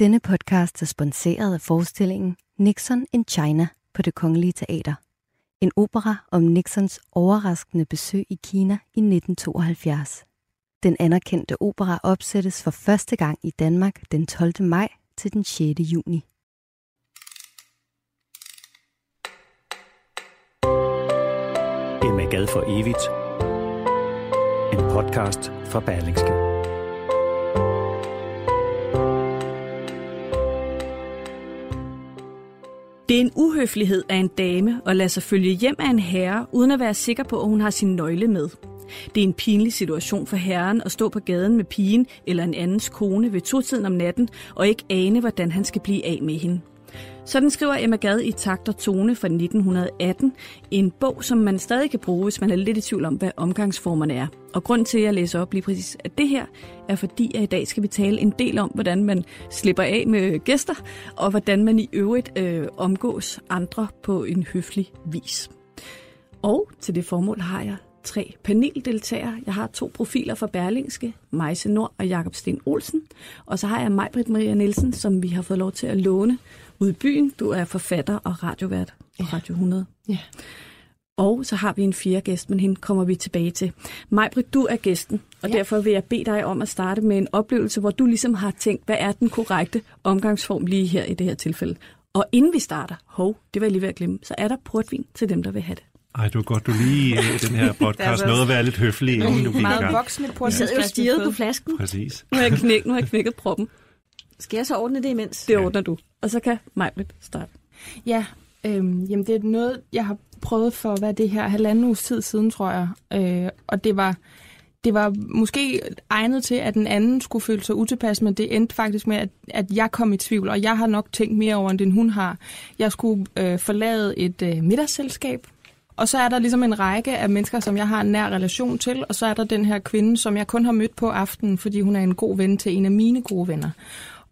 Denne podcast er sponsoreret af forestillingen Nixon in China på det Kongelige Teater. En opera om Nixons overraskende besøg i Kina i 1972. Den anerkendte opera opsættes for første gang i Danmark den 12. maj til den 6. juni. Emma Gad for evigt. En podcast fra Berlingske. Det er en uhøflighed af en dame at lade sig følge hjem af en herre, uden at være sikker på, at hun har sin nøgle med. Det er en pinlig situation for herren at stå på gaden med pigen eller en andens kone ved to-tiden om natten og ikke ane, hvordan han skal blive af med hende. Sådan skriver Emma Gad i Takt og Tone fra 1918, en bog, som man stadig kan bruge, hvis man er lidt i tvivl om, hvad omgangsformerne er. Og grund til, at jeg læser op lige præcis af det her, er fordi, at i dag skal vi tale en del om, hvordan man slipper af med gæster, og hvordan man i øvrigt øh, omgås andre på en høflig vis. Og til det formål har jeg tre paneldeltagere. Jeg har to profiler fra Berlingske, Majse Nord og Jakob Sten Olsen. Og så har jeg Majbrit Maria Nielsen, som vi har fået lov til at låne ude i byen. Du er forfatter og radiovært på Radio 100. Ja. Og så har vi en fjerde gæst, men hende kommer vi tilbage til. Majbrit, du er gæsten, og ja. derfor vil jeg bede dig om at starte med en oplevelse, hvor du ligesom har tænkt, hvad er den korrekte omgangsform lige her i det her tilfælde. Og inden vi starter, hov, det var jeg lige ved at glemme, så er der portvin til dem, der vil have det. Ej, du er godt, du lige i den her podcast nåede at være lidt høflig, inden du gik i Meget gang. voksne på Jeg sad jo stirret på flasken. Præcis. Nu har jeg, knæk, nu har jeg knækket proppen. Skal jeg så ordne det imens? Det ordner du. Og så kan Majbrit starte. Ja, øhm, jamen det er noget, jeg har prøvet for, hvad det her, halvanden uges tid siden, tror jeg. Øh, og det var, det var måske egnet til, at den anden skulle føle sig utilpas, men det endte faktisk med, at, at jeg kom i tvivl, og jeg har nok tænkt mere over, end hun har. Jeg skulle øh, forlade et øh, middagsselskab, og så er der ligesom en række af mennesker, som jeg har en nær relation til, og så er der den her kvinde, som jeg kun har mødt på aftenen, fordi hun er en god ven til en af mine gode venner.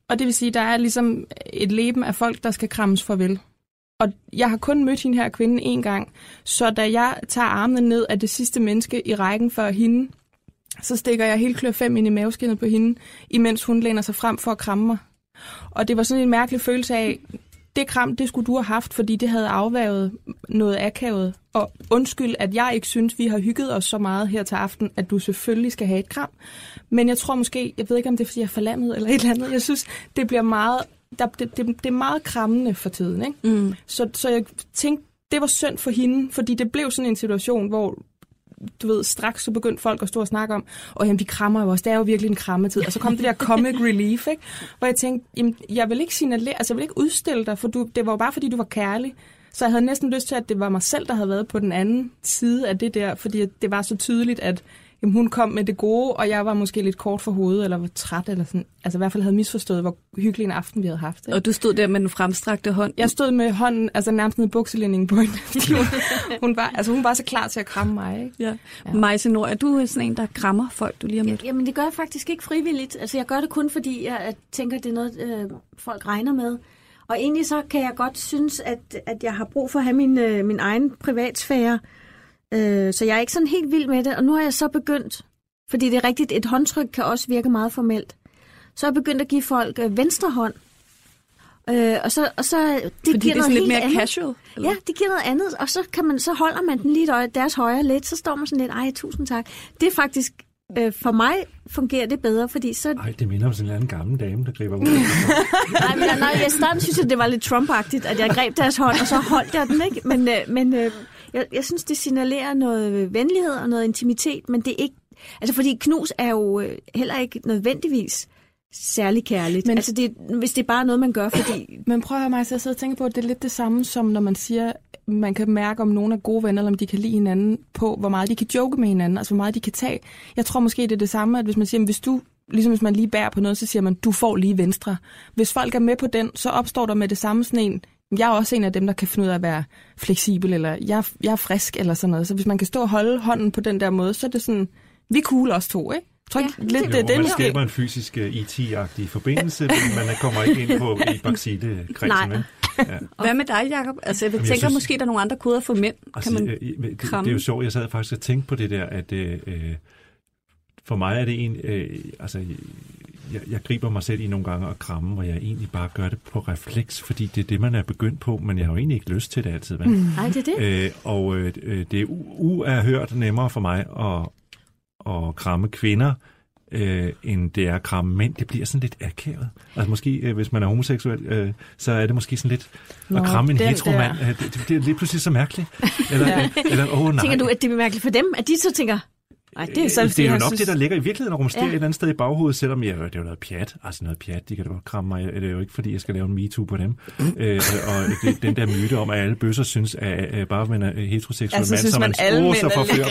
Og det vil sige, der er ligesom et leben af folk, der skal krammes farvel. Og jeg har kun mødt hende her kvinde en gang, så da jeg tager armene ned af det sidste menneske i rækken for hende, så stikker jeg helt klør fem ind i maveskinnet på hende, imens hun læner sig frem for at kramme mig. Og det var sådan en mærkelig følelse af, det kram, det skulle du have haft, fordi det havde afværget noget akavet. Og undskyld, at jeg ikke synes, vi har hygget os så meget her til aften, at du selvfølgelig skal have et kram. Men jeg tror måske, jeg ved ikke, om det er, fordi jeg er forlammet eller et eller andet. Jeg synes, det bliver meget, der, det, det, det er meget krammende for tiden. Ikke? Mm. Så, så jeg tænkte, det var synd for hende, fordi det blev sådan en situation, hvor du ved, straks så begyndte folk at stå og snakke om, og jamen, vi krammer jo også, det er jo virkelig en krammetid. Og så kom det der comic relief, ikke? hvor jeg tænkte, jamen, jeg vil ikke signalere, altså jeg vil ikke udstille dig, for du, det var jo bare fordi, du var kærlig. Så jeg havde næsten lyst til, at det var mig selv, der havde været på den anden side af det der, fordi det var så tydeligt, at jamen, hun kom med det gode, og jeg var måske lidt kort for hovedet, eller var træt, eller sådan. Altså i hvert fald havde misforstået, hvor hyggelig en aften vi havde haft. Ikke? Og du stod der med den fremstrakte hånd. Jeg stod med hånden, altså nærmest ned i bukselinningen på hende. hun, hun, var, altså hun var så klar til at kramme mig. Ikke? Ja. ja. Majse Nord, er du sådan en, der krammer folk, du lige har mødt? Jamen, det gør jeg faktisk ikke frivilligt. Altså, jeg gør det kun, fordi jeg tænker, det er noget, øh, folk regner med. Og egentlig så kan jeg godt synes, at, at jeg har brug for at have min, øh, min egen privatsfære. Øh, så jeg er ikke sådan helt vild med det. Og nu har jeg så begyndt, fordi det er rigtigt, et håndtryk kan også virke meget formelt. Så er jeg begyndt at give folk øh, venstre hånd. Øh, og så, og så, det Fordi giver det er sådan noget lidt mere andet. casual? Eller? Ja, det giver noget andet, og så, kan man, så holder man den lige et øje, deres højre lidt, så står man sådan lidt, ej, tusind tak. Det er faktisk, øh, for mig fungerer det bedre, fordi så... Ej, det minder om sådan en eller anden gammel dame, der griber ud. Nej, men, nej, i starten synes jeg, det var lidt Trump-agtigt, at jeg greb deres hånd, og så holdt jeg den, ikke? Men, øh, men øh, jeg, jeg synes, det signalerer noget venlighed og noget intimitet, men det er ikke... Altså, fordi knus er jo øh, heller ikke nødvendigvis særlig kærligt. Men, Men- altså, det, hvis det er bare noget, man gør, fordi... Men prøv at høre mig, så jeg sidder og tænker på, at det er lidt det samme, som når man siger, man kan mærke, om nogen er gode venner, eller om de kan lide hinanden på, hvor meget de kan joke med hinanden, altså hvor meget de kan tage. Jeg tror måske, det er det samme, at hvis man siger, hvis du, ligesom hvis man lige bærer på noget, så siger man, du får lige venstre. Hvis folk er med på den, så opstår der med det samme sådan en, jeg er også en af dem, der kan finde ud af at være fleksibel, eller jeg, jeg er frisk, eller sådan noget. Så hvis man kan stå og holde hånden på den der måde, så er det sådan, vi er cool os to, ikke? Tror ikke, Ja, lidt det er Jo, det, man måske. skaber en fysisk uh, IT-agtig forbindelse, men man kommer ikke ind på i Baxite-kredsen. Nej. Ja. Hvad med dig, Jacob? Altså, jeg Jamen, jeg tænker synes- måske, der er nogle andre koder for mænd. Altså, Kan man... øh, øh, det, kramme? det er jo sjovt, jeg sad faktisk og tænkte på det der, at øh, øh, for mig er det en, øh, altså jeg, jeg griber mig selv i nogle gange at kramme, hvor jeg egentlig bare gør det på refleks, fordi det er det, man er begyndt på, men jeg har jo egentlig ikke lyst til det altid. Vel? Mm. Nej, det er det. Øh, og øh, øh, det er uerhørt nemmere for mig at, at kramme kvinder, øh, end det er at kramme mænd. Det bliver sådan lidt akavet. Altså måske, øh, hvis man er homoseksuel, øh, så er det måske sådan lidt Nå, at kramme en heteromand. Øh, det, det bliver lige pludselig så mærkeligt. Eller, ja. eller åh oh, nej. Tænker du, at det er mærkeligt for dem, at de så tænker, nej, det er så- det, det er jo nok synes- det, der ligger i virkeligheden og rumsterer Ja. ja. et eller andet sted i baghovedet, selvom jeg, det er jo noget pjat. Altså noget pjat, de kan da godt kramme mig. Det er jo ikke, fordi jeg skal lave en MeToo på dem. øh, og det, den der myte om, at alle bøsser synes, at, at bare man er heteroseksuel Altså, mand, så man, man alle så er forfører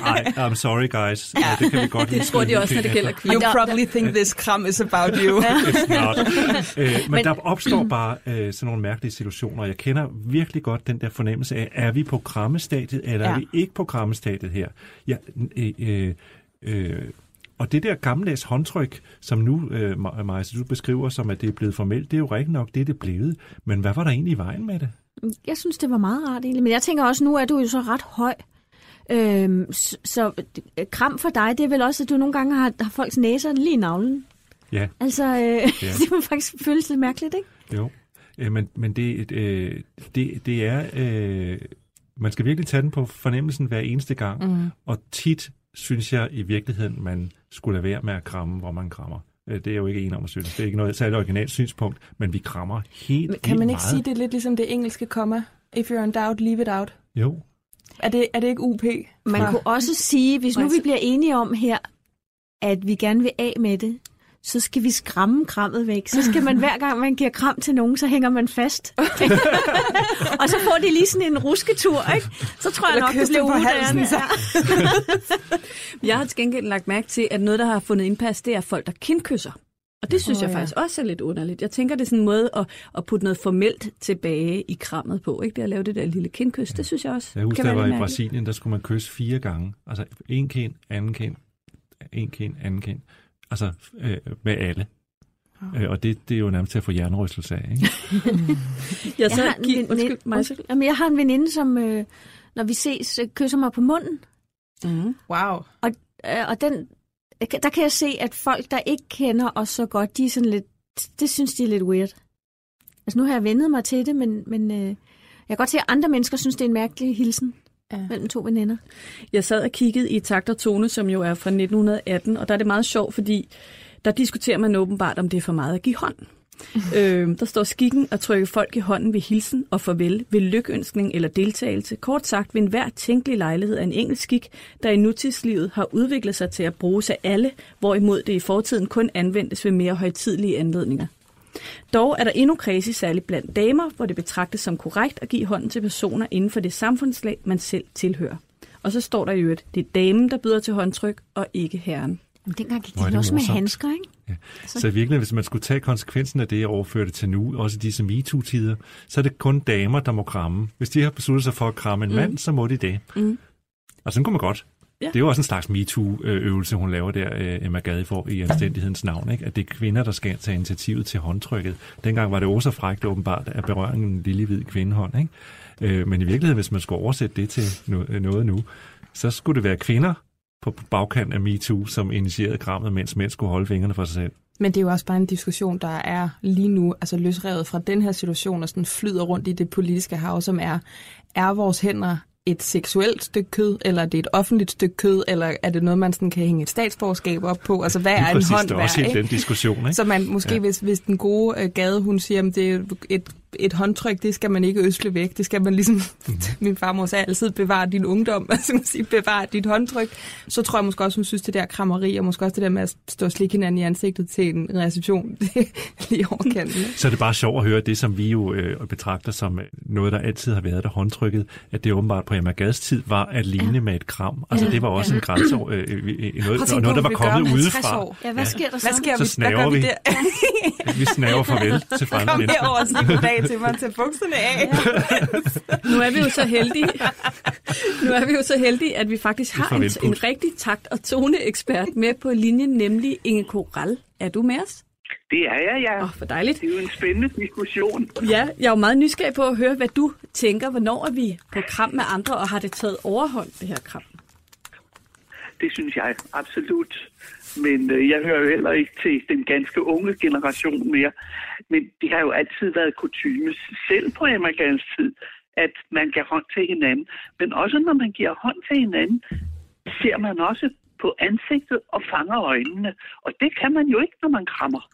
Nej, I'm sorry guys. Ja. Det kan vi godt Det tror de også, når det gælder You kvinder. probably think this kram is about you. It's not. øh, men, men der opstår bare øh, sådan nogle mærkelige situationer. Jeg kender virkelig godt den der fornemmelse af, er vi på krammestadiet, eller ja. Ja. er vi ikke på krammestadiet her? Ja, øh, øh, øh, og det der gammeldags håndtryk, som nu, øh, Maja, du beskriver som, at det er blevet formelt, det er jo rigtig nok det, det er blevet. Men hvad var der egentlig i vejen med det? Jeg synes, det var meget rart egentlig. Men jeg tænker også, nu er du jo så ret høj. Øhm, så, kram for dig, det er vel også, at du nogle gange har, har folks næser lige i navlen. Ja, Altså, øh, ja. det må faktisk føles lidt mærkeligt, ikke? jo. Øh, men men det, øh, det, det er... Øh, man skal virkelig tage den på fornemmelsen hver eneste gang. Mm. Og tit synes jeg i virkeligheden, man skulle lade være med at kramme, hvor man krammer. Øh, Det er jo ikke en om at synes. Det er ikke noget særligt originalt synspunkt, men vi krammer helt, Men Kan helt man ikke meget. sige, det er lidt ligesom det engelske komma? If you're in doubt, leave it out. Jo. Er det, er det ikke UP? Man fra- kunne også sige, hvis nu vi bliver enige om her, at vi gerne vil af med det, så skal vi skræmme krammet væk. Så skal man hver gang, man giver kram til nogen, så hænger man fast. og så får de lige sådan en rusketur, ikke? Så tror jeg Eller nok, det bliver udærende. så. Jeg har til gengæld lagt mærke til, at noget, der har fundet indpas, det er folk, der kindkysser. Og det synes Åh, jeg ja. faktisk også er lidt underligt. Jeg tænker, det er sådan en måde at, at putte noget formelt tilbage i krammet på. Ikke det at lave det der lille kindkys, det synes jeg også Jeg husker, kan da jeg var i. Brasilien, der skulle man kysse fire gange. Altså en kind, anden kind, en kind, anden kind. Altså øh, med alle. Øh, og det, det er jo nærmest til at få hjernerystelse af. Ikke? Jeg, Jeg så har en undskyld, mig, undskyld. Jamen, jeg har en veninde, som, øh, når vi ses, øh, kysser mig på munden. mm. Wow. Øh, og den, der kan jeg se, at folk, der ikke kender os så godt, de er sådan lidt, det synes de er lidt weird. Altså nu har jeg vendet mig til det, men, men øh, jeg kan godt se, at andre mennesker synes, det er en mærkelig hilsen Ja. mellem to veninder. Jeg sad og kiggede i Takt og Tone, som jo er fra 1918, og der er det meget sjovt, fordi der diskuterer man åbenbart, om det er for meget at give hånd. øh, der står skikken at trykke folk i hånden ved hilsen og farvel, ved lykønskning eller deltagelse. Kort sagt ved enhver tænkelig lejlighed af en engelsk skik, der i nutidslivet har udviklet sig til at bruges af alle, hvorimod det i fortiden kun anvendtes ved mere højtidlige anledninger. Dog er der endnu kredse, særligt blandt damer, hvor det betragtes som korrekt at give hånden til personer inden for det samfundslag, man selv tilhører. Og så står der i øvrigt, det er damen, der byder til håndtryk, og ikke herren. Men dengang gik er det det også med handsker, ikke? Ja. Så virkelig, hvis man skulle tage konsekvensen af det og overføre det til nu, også i disse MeToo-tider, så er det kun damer, der må kramme. Hvis de har besluttet sig for at kramme en mm. mand, så må de det. Mm. Og sådan kunne man godt. Ja. Det er jo også en slags MeToo-øvelse, hun laver der, øh, Emma Gade for i anstændighedens navn. Ikke? At det er kvinder, der skal tage initiativet til håndtrykket. Dengang var det også frækt åbenbart at berøre en lille hvid kvindehånd. Ikke? Øh, men i virkeligheden, hvis man skulle oversætte det til no- noget nu, så skulle det være kvinder på bagkant af MeToo, som initierede krammet, mens mænd skulle holde fingrene for sig selv. Men det er jo også bare en diskussion, der er lige nu, altså løsrevet fra den her situation, og sådan flyder rundt i det politiske hav, som er, er vores hænder et seksuelt stykke kød, eller er det et offentligt stykke kød, eller er det noget, man sådan kan hænge et statsborgerskab op på? Altså, hvad er en hånd det er også helt den diskussion. Ikke? Så man måske, Ja. ja. hvis, hvis den gode øh, gade, hun siger, at det er et, et håndtryk, det skal man ikke øsle væk. Det skal man ligesom, Mhm. min farmor sagde altid, bevare din ungdom, altså man sige, bevare dit håndtryk. Så tror jeg måske også, hun synes, det der krammeri, og måske også det der med at stå og slikke hinanden i ansigtet til en reception, det er lige over kanten. ikke? Så er det bare sjovt at høre det, som vi jo øh, betragter som øh, noget, der altid har været der håndtrykket, at det åbenbart på Emma Gads tid var at ligne ja. med et kram. Altså det var også en grænse, øh, øh, øh, noget, Prøv noget, der var kommet 50 udefra. år. Ja, hvad sker der så? Hvad sker Så vi? Hvad snæver gør vi vi. der? Vi snaver farvel til fremmede Kom mennesker. herover og til mig, tage bukserne af. Nu er vi jo så heldige, nu er vi jo så heldige at vi faktisk har en, en rigtig takt- og toneekspert med på linjen, nemlig Inge Koral. Er du med os? Det er jeg, ja. Åh, oh, for dejligt. Det er jo en spændende diskussion. Ja, jeg er jo meget nysgerrig på at høre, hvad du tænker. Hvornår er vi på kram med andre, og har det taget overhånd, det her kram? Det synes jeg absolut. Men øh, jeg hører jo heller ikke til den ganske unge generation mere. Men det har jo altid været kutume, selv på Emma tid, at man giver hånd til hinanden. Men også når man giver hånd til hinanden, ser man også på ansigtet og fanger øjnene. Og det kan man jo ikke, når man krammer.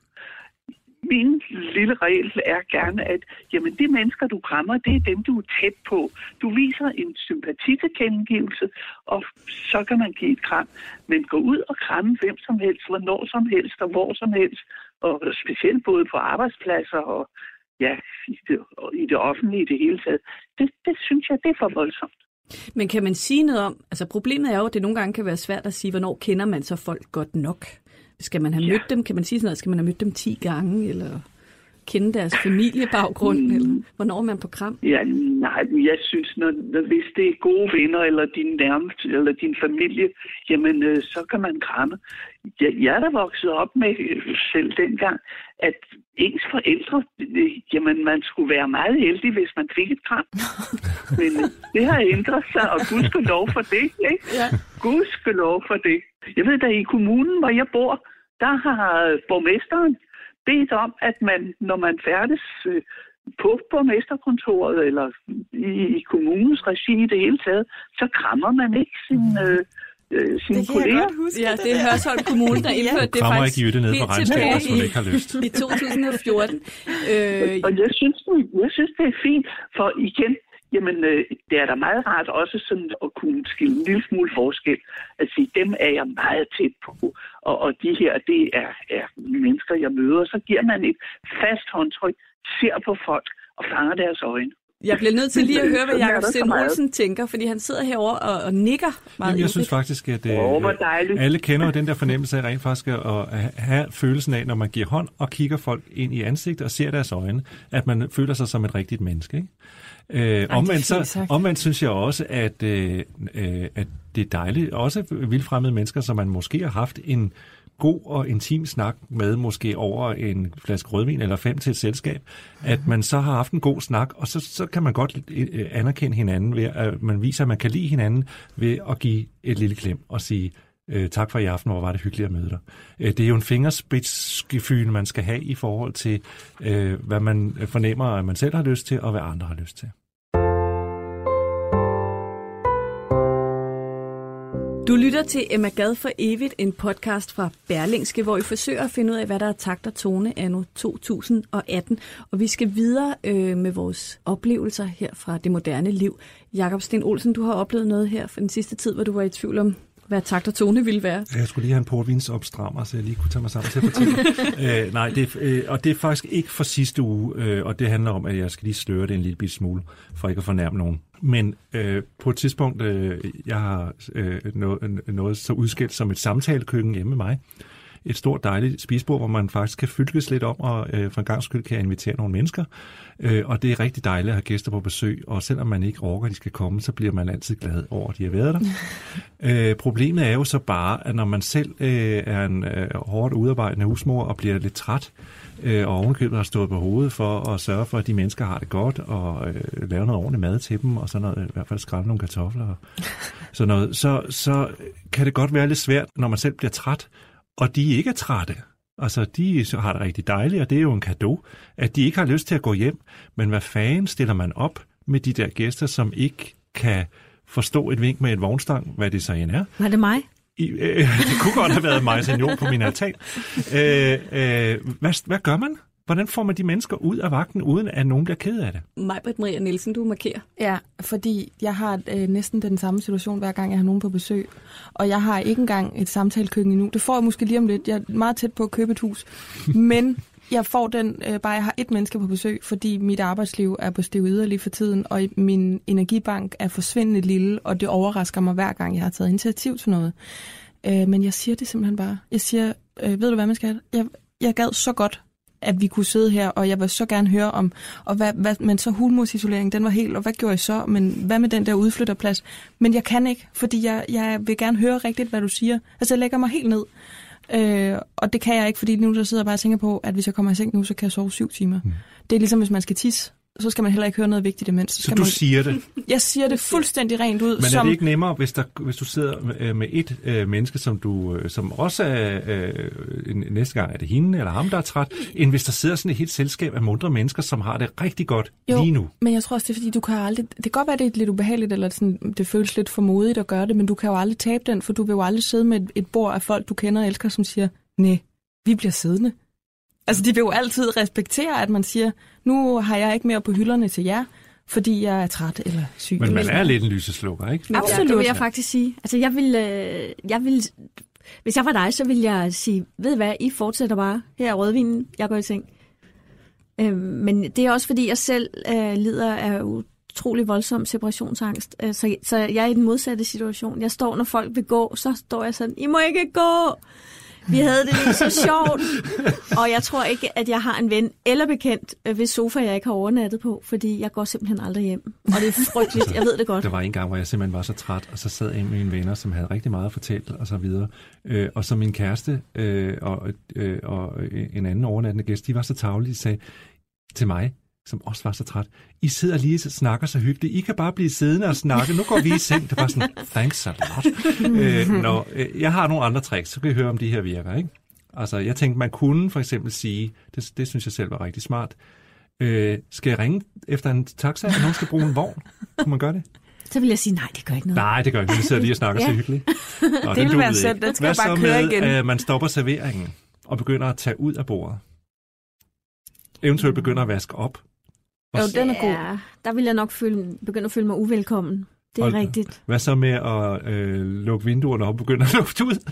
Min lille regel er gerne, at jamen, de mennesker, du krammer, det er dem, du er tæt på. Du viser en sympatitilkendegivelse, og så kan man give et kram. Men gå ud og kramme hvem som helst, hvornår som helst og hvor som helst, og specielt både på arbejdspladser og ja, i det, i det offentlige i det hele taget, det, det synes jeg, det er for voldsomt. Men kan man sige noget om, altså problemet er jo, at det nogle gange kan være svært at sige, hvornår kender man så folk godt nok? Skal man have Ja. mødt dem, kan man sige sådan noget, skal man have mødt dem 10 gange, eller kende deres familiebaggrund, mm. eller hvornår er man på kram? Ja, nej, men jeg synes, når, når, hvis det er gode venner, eller din nærmeste, eller din familie, jamen, øh, så kan man kramme. Jeg, jeg er da vokset op med øh, selv dengang, at ens forældre, øh, jamen, man skulle være meget heldig, hvis man fik et kram. Men øh, det har ændret sig, og gudskelov for det, ikke? Ja. Gudskelov for det. Jeg ved da, i kommunen, hvor jeg bor, der har borgmesteren bedt om, at man, når man færdes øh, på borgmesterkontoret eller i, i kommunens regi i det hele taget, så krammer man ikke sin, øh, øh, sine kolleger. huske. Ja, det er Hørsholm Kommune, der indførte det Krammer faktisk ikke Jytte ned på helt regnskabet, tilbage hvis hun ikke har lyst. i, i 2014. Øh, Og jeg synes, det- jeg synes, det er fint, for igen, jamen, øh, det er da meget rart også sådan at kunne skille en lille smule forskel. At sige, dem er jeg meget tæt på, og, og de her, det er, er mennesker, jeg møder. Så giver man et fast håndtryk, ser på folk og fanger deres øjne jeg bliver nødt til lige at høre, hvad Jacob Sten. Olsen tænker, fordi han sidder herovre og, og nikker meget Jamen, jeg synes faktisk, at øh, dejligt. alle kender den der fornemmelse af rent faktisk at have følelsen af, når man giver hånd og kigger folk ind i ansigtet og ser deres øjne, at man føler sig som et rigtigt menneske. Ikke? Øh, omvendt, fint så, omvendt synes jeg også, at, øh, øh, at det er dejligt, også vildfremmede mennesker, som man måske har haft en god og intim snak med, måske over en flaske rødvin eller fem til et selskab, at man så har haft en god snak, og så, så kan man godt øh, anerkende hinanden ved, at man viser, at man kan lide hinanden ved at give et lille klem og sige, øh, tak for i aften, hvor var det hyggeligt at møde dig. Øh, det er jo en fingerspidsgefyn, man skal have i forhold til, øh, hvad man fornemmer, at man selv har lyst til, og hvad andre har lyst til. Du lytter til Emma Gad for evigt, en podcast fra Berlingske, hvor vi forsøger at finde ud af, hvad der er takt og tone anno 2018. Og vi skal videre øh, med vores oplevelser her fra det moderne liv. Jakob Sten Olsen, du har oplevet noget her for den sidste tid, hvor du var i tvivl om, hvad takt og tone ville være. Jeg skulle lige have en portvinsopstrammer, så jeg lige kunne tage mig sammen til at fortælle. øh, nej, det, er- øh, og det er faktisk ikke for sidste uge, øh, og det handler om, at jeg skal lige sløre det en lille smule, for ikke at fornærme nogen. Men øh, på et tidspunkt, øh, jeg har øh, noget, noget så udskilt som et samtalekøkken hjemme med mig. Et stort dejligt spisbord, hvor man faktisk kan fylkes lidt om, og øh, for en gang skyld kan jeg invitere nogle mennesker. Øh, og det er rigtig dejligt at have gæster på besøg, og selvom man ikke orker, at de skal komme, så bliver man altid glad over, at de har været der. Øh, problemet er jo så bare, at når man selv øh, er en øh, hårdt udarbejdende husmor og bliver lidt træt, øh, og ovenkøbet har stået på hovedet for at sørge for, at de mennesker har det godt, og øh, lave noget ordentligt mad til dem, og sådan noget, i hvert fald skræmme nogle kartofler og sådan noget, så, så kan det godt være lidt svært, når man selv bliver træt, og de ikke er trætte. Altså, de har det rigtig dejligt, og det er jo en gave, at de ikke har lyst til at gå hjem. Men hvad fanden stiller man op med de der gæster, som ikke kan forstå et vink med et vognstang, hvad det så end er? Var det mig? I, øh, det kunne godt have været mig senior på min altan. Øh, øh, hvad, hvad gør man? Hvordan får man de mennesker ud af vagten, uden at nogen bliver ked af det? Majbrit Maria Nielsen, du markerer. Ja, fordi jeg har øh, næsten den samme situation, hver gang jeg har nogen på besøg. Og jeg har ikke engang et samtalekøkken endnu. Det får jeg måske lige om lidt. Jeg er meget tæt på at købe et hus. Men jeg får den, øh, bare jeg har et menneske på besøg, fordi mit arbejdsliv er på steroider lige for tiden, og min energibank er forsvindende lille, og det overrasker mig hver gang, jeg har taget initiativ til noget. Øh, men jeg siger det simpelthen bare. Jeg siger, øh, ved du hvad man skal? Jeg, jeg gad så godt at vi kunne sidde her, og jeg vil så gerne høre om, og hvad, hvad, men så hulmursisolering, den var helt, og hvad gjorde I så? Men hvad med den der udflytterplads? Men jeg kan ikke, fordi jeg, jeg vil gerne høre rigtigt, hvad du siger. Altså, jeg lægger mig helt ned. Øh, og det kan jeg ikke, fordi nu der sidder jeg bare og tænker på, at hvis jeg kommer i seng nu, så kan jeg sove syv timer. Mm. Det er ligesom, hvis man skal tisse. Så skal man heller ikke høre noget vigtigt imens. Så, Så du man... siger det. Jeg siger det fuldstændig rent ud. Men er som... det ikke nemmere, hvis, der, hvis du sidder med, med et øh, menneske, som du øh, som også er, øh, næste gang er det hende eller ham, der er træt, end hvis der sidder sådan et helt selskab af mundre mennesker, som har det rigtig godt Jo. lige nu? Men jeg tror også, det er fordi, du kan aldrig... Det kan godt være, det er lidt ubehageligt, eller sådan, det føles lidt for modigt at gøre det, men du kan jo aldrig tabe den, for du vil jo aldrig sidde med et, et bord af folk, du kender og elsker, som siger, nej, vi bliver siddende. Altså, de vil jo altid respektere, at man siger, nu har jeg ikke mere på hylderne til jer, fordi jeg er træt eller syg. Men man er lidt en lyseslukker, ikke? Ja, Absolut. det vil jeg faktisk sige. Altså, jeg vil, øh, jeg vil, hvis jeg var dig, så ville jeg sige, ved I hvad, I fortsætter bare. Her er rødvinen, jeg går i seng. Øh, men det er også, fordi jeg selv øh, lider af utrolig voldsom separationsangst. Øh, så, så jeg er i den modsatte situation. Jeg står, når folk vil gå, så står jeg sådan, I må ikke gå! Vi havde det lige så sjovt. Og jeg tror ikke, at jeg har en ven eller bekendt, øh, ved sofa jeg ikke har overnattet på, fordi jeg går simpelthen aldrig hjem. Og det er frygteligt, jeg ved det godt. Der var en gang, hvor jeg simpelthen var så træt, og så sad jeg med mine venner, som havde rigtig meget at fortælle, og så videre. Øh, og så min kæreste øh, og, øh, og en anden overnattende gæst, de var så tavlige, de sagde til mig, som også var så træt, I sidder lige og snakker så hyggeligt, I kan bare blive siddende og snakke, nu går vi i seng. Det var sådan, thanks a lot. øh, når, øh, jeg har nogle andre tricks, så kan I høre, om de her virker, ikke? Altså, jeg tænkte, man kunne for eksempel sige, det, det synes jeg selv var rigtig smart, øh, skal jeg ringe efter en taxa, og nogen skal bruge en vogn? Kunne man gøre det? Så vil jeg sige, nej, det gør ikke noget. Nej, det gør ikke. Vi sidder lige og snakker Ja. så hyggeligt. Nå, vil duede være sødt. Den skal Hvad bare så køre med, igen. at man stopper serveringen og begynder at tage ud af bordet? Eventuelt begynder at vaske op. Jo, den er god. Ja, der vil jeg nok føle, begynde at føle mig uvelkommen. Det er Og- rigtigt. Hvad så med at øh, lukke vinduerne op og begynde at lufte ud?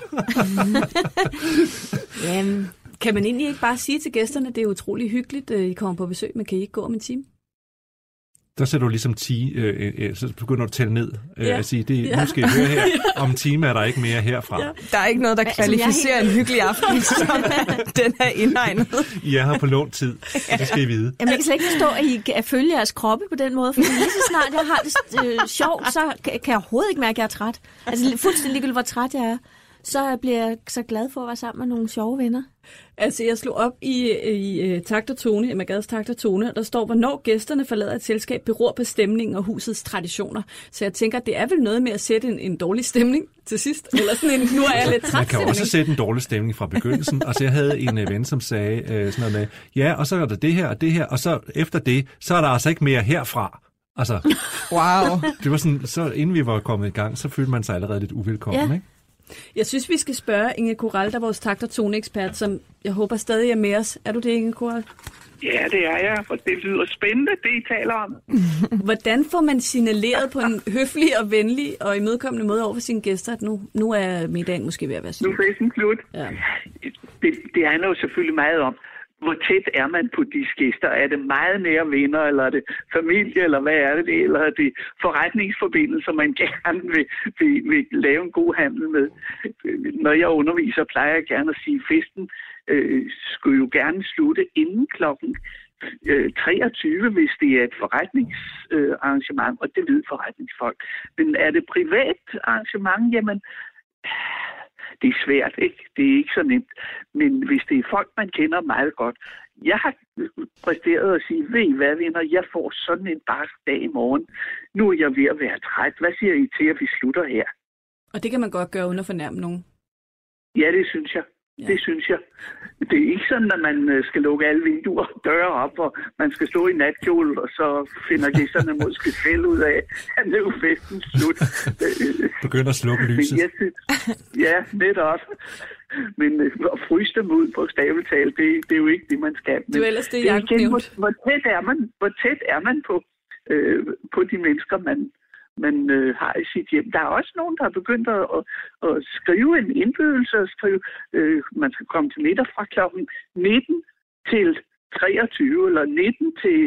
Jamen, kan man egentlig ikke bare sige til gæsterne, det er utrolig hyggeligt, øh, I kommer på besøg, men kan I ikke gå om en time? Der sætter du ligesom 10, øh, øh, så begynder du at tælle ned. Øh, Ja. at sige, det, Ja. nu skal I høre her, om en time er der ikke mere herfra. Ja. Der er ikke noget, der Altså, er kvalificerer en hyggelig aften, som den er indhegnet. I er her på lånt tid, så det skal I vide. Jamen, jeg kan slet ikke forstå, at I kan følge jeres kroppe på den måde, for lige så snart jeg har det øh, sjovt, så kan kan jeg overhovedet ikke mærke, at jeg er træt. Altså fuldstændig ligegyldigt, hvor træt jeg er. Så bliver jeg så glad for at være sammen med nogle sjove venner. Altså, jeg slog op i, i uh, takt og tone, Emma Gades takt og tone, og der står, hvornår gæsterne forlader et selskab, beror på stemningen og husets traditioner. Så jeg tænker, det er vel noget med at sætte en, en dårlig stemning til sidst. Eller sådan en, nu er jeg lidt træt Man kan også sætte en dårlig stemning fra begyndelsen. Altså, jeg havde en øh, ven, som sagde øh, sådan noget med, ja, og så er der det her og det her, og så efter det, så er der altså ikke mere herfra. Altså, Wow. det var sådan, så inden vi var kommet i gang, så følte man sig allerede lidt uvelkommen, Ja. ikke? Jeg synes, vi skal spørge Inge Koral, der er vores takt og tone-ekspert, som jeg håber stadig er med os. Er du det, Inge Koral? Ja, det er jeg, for det lyder spændende, det I taler om. Hvordan får man signaleret på en høflig og venlig og imødekommende måde over for sine gæster, at nu, nu er middagen måske ved at være Nu slut? er festen slut. Ja. Det, det handler jo selvfølgelig meget om, hvor tæt er man på de gæster? Er det meget nære venner, eller er det familie, eller hvad er det? Eller er det forretningsforbindelser, man gerne vil, vil, vil lave en god handel med? Når jeg underviser, plejer jeg gerne at sige, at festen øh, skulle jo gerne slutte inden klokken øh, 23, hvis det er et forretningsarrangement, øh, og det ved forretningsfolk. Men er det privat arrangement, jamen, det er svært, ikke? Det er ikke så nemt. Men hvis det er folk, man kender meget godt. Jeg har præsteret at sige, ved I hvad, venner, jeg får sådan en barsk dag i morgen. Nu er jeg ved at være træt. Hvad siger I til, at vi slutter her? Og det kan man godt gøre uden at fornærme nogen. Ja, det synes jeg. Ja. Det synes jeg. Det er ikke sådan, at man øh, skal lukke alle vinduer og døre op, og man skal stå i natkjole, og så finder gæsterne måske selv ud af, at nu er festen slut. Øh, Begynder at slukke Men lyset. jeg synes, ja, netop. Men øh, at fryse dem ud på staveltal, det, det er jo ikke det, man skal. Det er ellers det, er jeg igen, nævnte. hvor, hvor, tæt er man, hvor tæt er man på, øh, på de mennesker, man, man øh, har i sit hjem. Der er også nogen, der har begyndt at, at, at skrive en indbydelse og skrive, øh, man skal komme til middag fra klokken 19 til 23 eller 19 til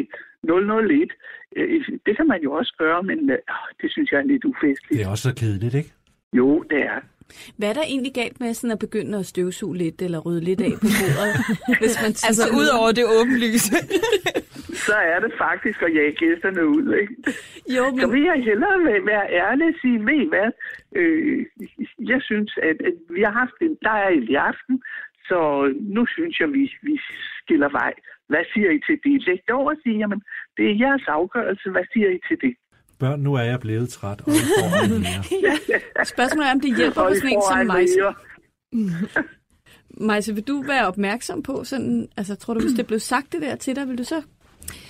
001. Øh, det kan man jo også gøre, men øh, det synes jeg er lidt ufestligt. Det er også så kedeligt, ikke? Jo, det er. Hvad er der egentlig galt med sådan at begynde at støvsuge lidt eller rydde lidt af på bordet? hvis man synes, Altså, ud over det åbenlyse. Så er det faktisk at jage gæsterne ud, ikke? Jo, Så men vil jeg hellere være- være ærlig og sige, ved I hvad, øh, jeg synes, at, at vi har haft en dejlig aften, så nu synes jeg, vi, vi skiller vej. Hvad siger I til det? Læg det over og sige, jamen, det er jeres afgørelse. Hvad siger I til det? Børn, nu er jeg blevet træt, og I får mere. Spørgsmålet er, om det hjælper på I sådan en som mere. Majse, vil du være opmærksom på sådan, altså tror du, hvis det blev sagt det der til dig, vil du så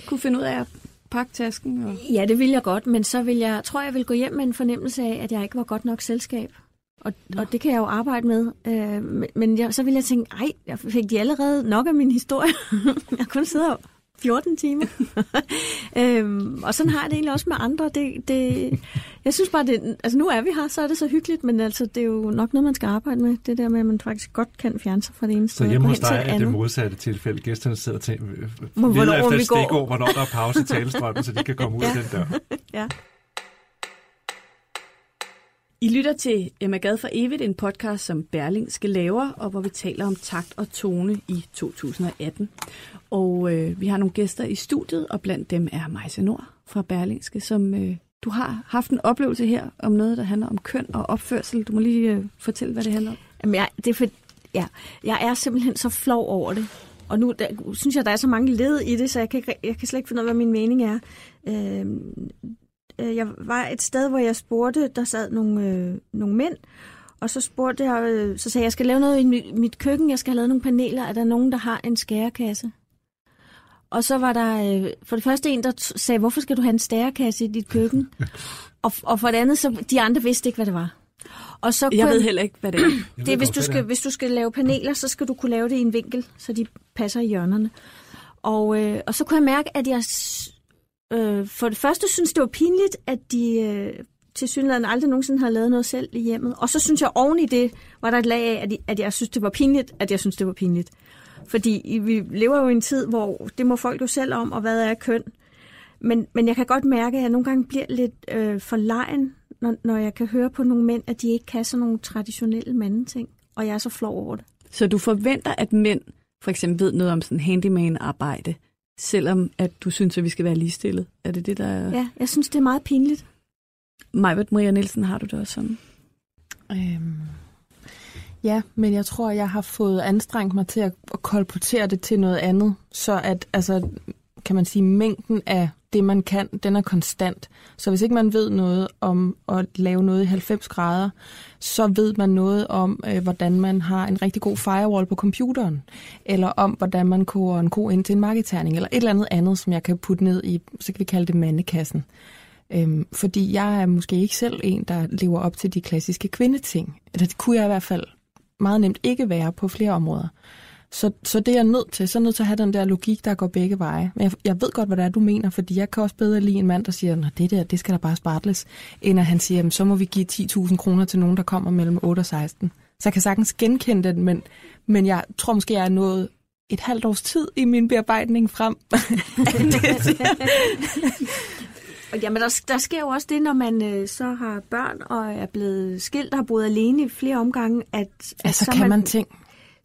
kunne finde ud af at pakke tasken? Og... Ja, det vil jeg godt, men så vil jeg, tror jeg, vil gå hjem med en fornemmelse af, at jeg ikke var godt nok selskab. Og, og det kan jeg jo arbejde med. Øh, men- jeg, så vil jeg tænke, ej, jeg fik de allerede nok af min historie. jeg kun siddet her 14 timer. øhm, og sådan har jeg det egentlig også med andre. Det, det, jeg synes bare, det, altså nu er vi her, så er det så hyggeligt, men altså, det er jo nok noget, man skal arbejde med. Det der med, at man faktisk godt kan fjerne sig fra det ene Så sted og hjemme hos til dig er det modsatte tilfælde. Gæsterne sidder og tænker, hvornår efter et stikord, hvornår der er pause i talestrømmen, så de kan komme ud af den dør. Ja. I lytter til Emma Gad for Evigt, en podcast, som Berlingske laver, og hvor vi taler om takt og tone i 2018. Og øh, vi har nogle gæster i studiet, og blandt dem er Majse Nord fra Berlingske, som øh, du har haft en oplevelse her om noget, der handler om køn og opførsel. Du må lige øh, fortælle, hvad det handler om. Jamen, jeg, det er for, ja, jeg er simpelthen så flov over det. Og nu der, synes jeg, der er så mange led i det, så jeg kan, ikke- jeg kan slet ikke finde ud af, hvad min mening er. Øh, øh, jeg var et sted, hvor jeg spurgte, der sad nogle, øh, nogle mænd, og så spurgte jeg, øh, så sagde jeg, jeg skal lave noget i mit, mit køkken, jeg skal have lavet nogle paneler, er der nogen, der har en skærekasse? Og så var der øh, for det første en, der t- sagde, hvorfor skal du have en stærekasse i dit køkken? og, og for det andet, så de andre vidste ikke, hvad det var. Og så Jeg kunne ved heller ikke, hvad det er. det er, hvis du, skal, hvis du skal lave paneler, så skal du kunne lave det i en vinkel, så de passer i hjørnerne. Og, øh, og så kunne jeg mærke, at jeg øh, for det første synes, det var pinligt, at de øh, til synligheden aldrig nogensinde har lavet noget selv i hjemmet. Og så synes jeg oven i det, var der et lag af, at, at jeg synes, det var pinligt, at jeg synes, det var pinligt. Fordi vi lever jo i en tid, hvor det må folk jo selv om, og hvad er køn. Men, men jeg kan godt mærke, at jeg nogle gange bliver lidt øh, for lejen, når, når jeg kan høre på nogle mænd, at de ikke kan sådan nogle traditionelle mandeting. Og jeg er så flov over det. Så du forventer, at mænd for eksempel ved noget om sådan handyman-arbejde, selvom at du synes, at vi skal være ligestillet? Er det det, der er... Ja, jeg synes, det er meget pinligt. Majbert Maria Nielsen, har du det også sådan? Øhm, ja, men jeg tror, jeg har fået anstrengt mig til at, at kolportere det til noget andet, så at, altså, kan man sige, mængden af det, man kan, den er konstant. Så hvis ikke man ved noget om at lave noget i 90 grader, så ved man noget om, øh, hvordan man har en rigtig god firewall på computeren, eller om, hvordan man koger en ko ind til en marketerning, eller et eller andet andet, som jeg kan putte ned i, så kan vi kalde det mandekassen. Øhm, fordi jeg er måske ikke selv en, der lever op til de klassiske kvindeting. Eller det kunne jeg i hvert fald meget nemt ikke være på flere områder. Så, så det er jeg nødt til. Så er jeg nødt til at have den der logik, der går begge veje. Men jeg, jeg ved godt, hvad det er, du mener, fordi jeg kan også bedre lide en mand, der siger, at det der, det skal der bare spartles, end at han siger, "Jamen, så må vi give 10.000 kroner til nogen, der kommer mellem 8 og 16. Så jeg kan sagtens genkende den, men, men jeg tror måske, jeg er nået et halvt års tid i min bearbejdning frem. Og jamen, der, der sker jo også det, når man øh, så har børn og er blevet skilt og har boet alene i flere omgange, at, at altså, kan man ting.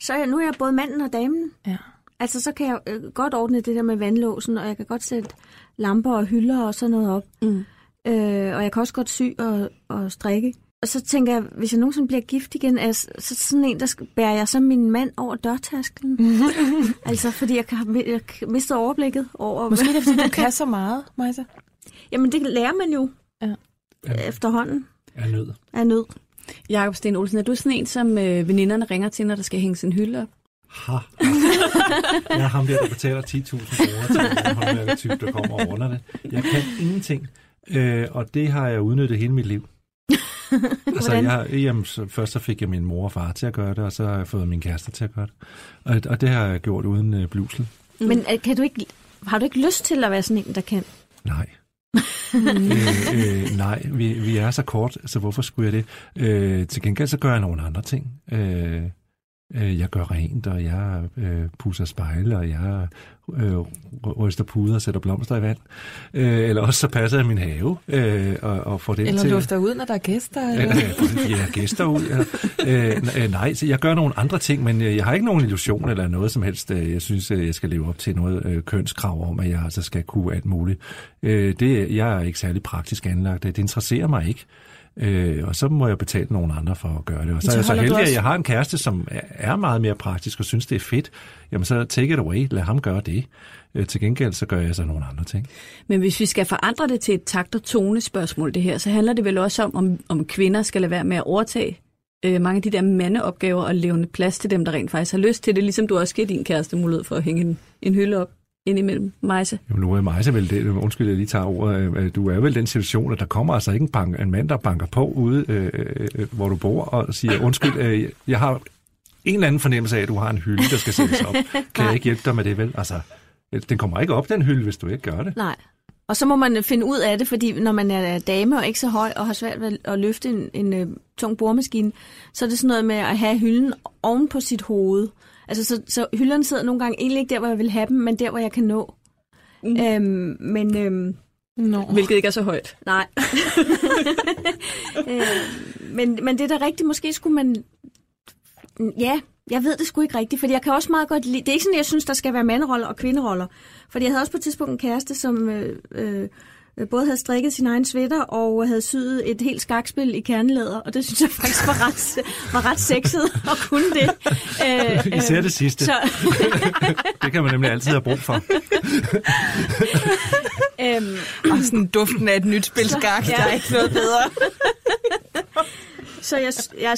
Så er, nu er jeg både manden og damen. Ja. Altså, så kan jeg øh, godt ordne det der med vandlåsen, og jeg kan godt sætte lamper og hylder og sådan noget op. Mm. Øh, og jeg kan også godt sy og, og strikke. Og så tænker jeg, hvis jeg nogensinde bliver gift igen, er, så så sådan en, der skal, bærer jeg så min mand over dørtasken. altså, fordi jeg, kan, jeg har mistet overblikket over... Måske er det, fordi du kan så meget, Majsa. Jamen, det lærer man jo Ja. efterhånden Er nød. af nød. Jakob Sten Olsen, er du sådan en, som øh, veninderne ringer til, når der skal hænge sin hylde op? Ha. Jeg er ham der, der betaler 10.000 kroner til en håndværkertype, der kommer og ordner det. Jeg kan ingenting, øh, og det har jeg udnyttet hele mit liv. altså, jeg, jamen, så, først så fik jeg min mor og far til at gøre det, og så har jeg fået min kæreste til at gøre det. Og, og det har jeg gjort uden øh, blusel. Mm. Men øh, kan du ikke, har du ikke lyst til at være sådan en, der kan? Nej øh, øh, nej, vi, vi er så kort, så hvorfor skulle jeg det? Øh, til gengæld så gør jeg nogle andre ting. Øh, øh, jeg gør rent, og jeg øh, pusser spejle, og jeg øh, ryster puder og sætter blomster i vand. Øh, eller også så passer jeg min have øh, og, og får det Eller til... lufter ud, når der er gæster. Eller Eller? ja, gæster ud. Eller, øh, øh, nej, så jeg gør nogle andre ting, men øh, jeg har ikke nogen illusion eller noget som helst. øh, Jeg synes, øh, jeg skal leve op til noget øh, kønskrav om, at jeg altså skal kunne alt muligt. Øh, det, jeg er ikke særlig praktisk anlagt. Det interesserer mig ikke. Øh, og så må jeg betale nogle andre for at gøre det. Og så, så er jeg så heldig, også... at jeg har en kæreste, som er meget mere praktisk og synes, det er fedt. Jamen så take it away, lad ham gøre det. Øh, til gengæld så gør jeg så nogle andre ting. Men hvis vi skal forandre det til et takt- og tone spørgsmål, det her, så handler det vel også om, om, om kvinder skal lade være med at overtage øh, mange af de der mandeopgaver og levende plads til dem, der rent faktisk har lyst til det, ligesom du også giver din kæreste mulighed for at hænge en, en hylde op indimellem Majse? Jo, nu er Majse vel det, undskyld, jeg lige tager ordet, øh, du er vel den situation, at der kommer altså ikke en, bank, en mand, der banker på ude, øh, øh, hvor du bor, og siger, undskyld, øh, jeg har en eller anden fornemmelse af, at du har en hylde, der skal sættes op. Kan jeg ikke hjælpe dig med det, vel? Altså, den kommer ikke op, den hylde, hvis du ikke gør det. Nej. Og så må man finde ud af det, fordi når man er dame og ikke så høj og har svært ved at løfte en, en, en tung boremaskine, så er det sådan noget med at have hylden oven på sit hoved. Altså, så, så hylderne sidder nogle gange egentlig ikke der, hvor jeg vil have dem, men der, hvor jeg kan nå. Mm. Øhm, men... Øhm, no. Hvilket ikke er så højt. Nej. øhm, men, men det er da rigtigt. Måske skulle man... Ja, jeg ved det sgu ikke rigtigt, fordi jeg kan også meget godt lide... Det er ikke sådan, at jeg synes, der skal være manderoller og kvinderoller. Fordi jeg havde også på et tidspunkt en kæreste, som øh, øh, både havde strikket sin egen sweater og havde syet et helt skakspil i kernelæder, og det synes jeg faktisk var ret, var ret sexet at kunne det. Øh, Især øh, det sidste. Så... det kan man nemlig altid have brug for. øhm, og sådan duften af et nyt spil skak, ja. der er ikke noget bedre. så jeg, jeg,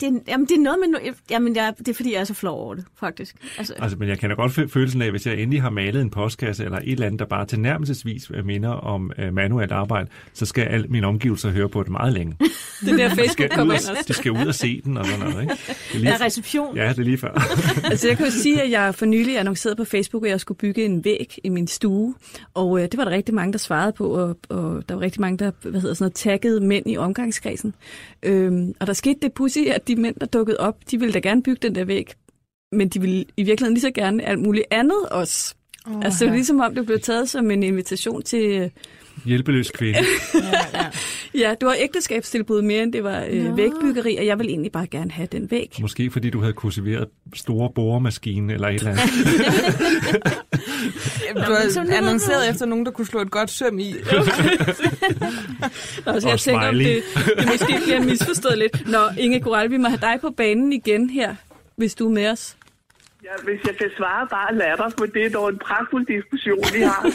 det, jamen, det er noget med... Jamen, jeg, det er fordi, jeg er så flov over det, faktisk. Altså, altså men jeg kender godt følelsen af, hvis jeg endelig har malet en postkasse eller et eller andet, der bare tilnærmelsesvis minder om uh, manuelt arbejde, så skal alle mine omgivelser høre på det meget længe. det der Facebook kommer ind også. De skal ud og se den og sådan noget, ikke? Det er lige, ja, reception. Ja, det er lige før. altså, jeg kan jo sige, at jeg for nylig annoncerede på Facebook, at jeg skulle bygge en væg i min stue, og uh, det var der rigtig mange, der svarede på, og, og der var rigtig mange, der hvad hedder sådan noget, taggede mænd i omgangskredsen. Øhm, og der skete det pussy, at de mænd, der dukkede op, de ville da gerne bygge den der væg, men de ville i virkeligheden lige så gerne alt muligt andet også. Oh, altså, det var ligesom om, det blev taget som en invitation til... Øh, Hjælpeløs kvinde. ja, ja. Ja, du har ægteskabstilbud mere, end det var øh, vægbyggeri, og jeg vil egentlig bare gerne have den væg. Måske fordi du havde kultiveret store boremaskine eller et eller andet. du har annonceret efter nogen, der kunne slå et godt søm i. Nå, så jeg tænker, om det, det måske bliver misforstået lidt. Nå, Inge Koral, vi må have dig på banen igen her, hvis du er med os. Ja, hvis jeg kan svare bare latter, for det er dog en pragtfuld diskussion, vi har.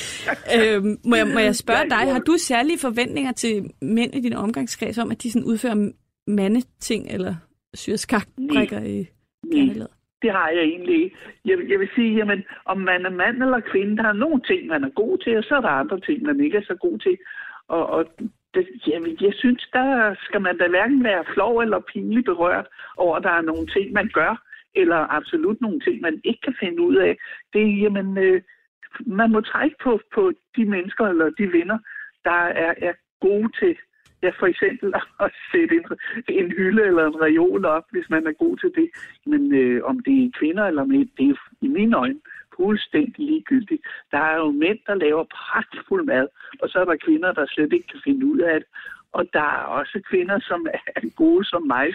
øhm, må, jeg, må jeg spørge dig, har du særlige forventninger til mænd i din omgangskreds om, at de sådan udfører mandeting eller syr skakbrækker i kærlighed? Det har jeg egentlig ikke. Jeg, jeg vil sige, jamen, om man er mand eller kvinde, der er nogle ting, man er god til, og så er der andre ting, man ikke er så god til. Og, og det, jamen, jeg synes, der skal man da hverken være flov eller pinligt berørt over, at der er nogle ting, man gør, eller absolut nogle ting, man ikke kan finde ud af. Det er, jamen, øh, man må trække på, på de mennesker eller de venner, der er, er gode til ja, for eksempel at sætte en, en hylde eller en reol op, hvis man er god til det. Men øh, om det er kvinder eller mænd, det er i mine øjne fuldstændig ligegyldigt. Der er jo mænd, der laver pragtfuld mad, og så er der kvinder, der slet ikke kan finde ud af det. Og der er også kvinder, som er gode som mig,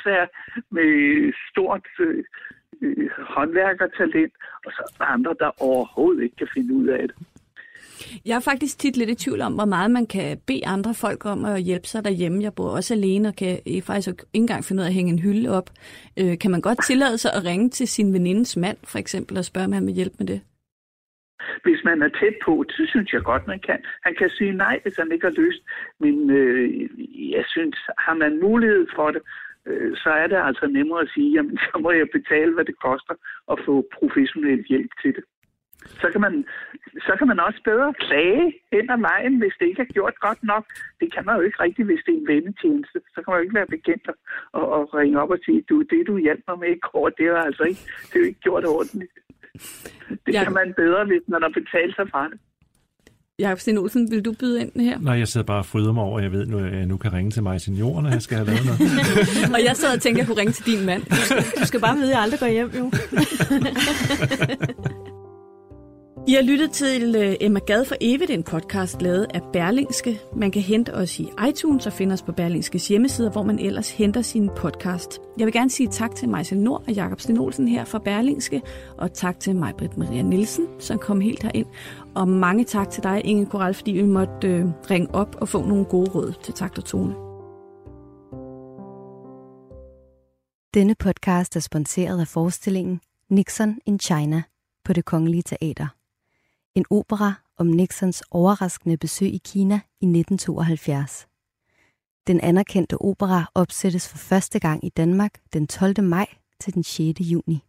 med stort øh, øh, håndværkertalent, og så andre, der overhovedet ikke kan finde ud af det. Jeg er faktisk tit lidt i tvivl om, hvor meget man kan bede andre folk om at hjælpe sig derhjemme. Jeg bor også alene og kan faktisk ikke engang finde ud af at hænge en hylde op. Øh, kan man godt tillade sig at ringe til sin venindes mand, for eksempel, og spørge, om han vil hjælpe med det? Hvis man er tæt på, så synes jeg godt, man kan. Han kan sige nej, hvis han ikke har lyst. Men øh, jeg synes, har man mulighed for det, så er det altså nemmere at sige, jamen så må jeg betale, hvad det koster at få professionel hjælp til det så kan, man, så kan man også bedre klage hen ad vejen, hvis det ikke er gjort godt nok. Det kan man jo ikke rigtigt, hvis det er en vennetjeneste. Så kan man jo ikke være bekendt og, og ringe op og sige, du, det du hjalp mig med i går, det er altså ikke, det er jo ikke gjort ordentligt. Det ja. kan man bedre, hvis man har betalt sig fra det. Jakob Sten Olsen, vil du byde ind her? Nej, jeg sidder bare og fryder mig over, at jeg ved, at jeg nu kan ringe til mig senioren, når jeg skal have lavet noget. og jeg sad og tænkte, at jeg kunne ringe til din mand. Du skal bare vide, at jeg aldrig går hjem, jo. I har lyttet til øh, Emma Gad for evigt, en podcast lavet af Berlingske. Man kan hente os i iTunes og finde os på Berlingskes hjemmeside, hvor man ellers henter sin podcast. Jeg vil gerne sige tak til Majse Nord og Jakob Sten Olsen her fra Berlingske, og tak til mig, Britt Maria Nielsen, som kom helt herind. Og mange tak til dig, Inge Koral, fordi vi måtte øh, ringe op og få nogle gode råd til takt og tone. Denne podcast er sponsoreret af forestillingen Nixon in China på det Kongelige Teater. En opera om Nixons overraskende besøg i Kina i 1972. Den anerkendte opera opsættes for første gang i Danmark den 12. maj til den 6. juni.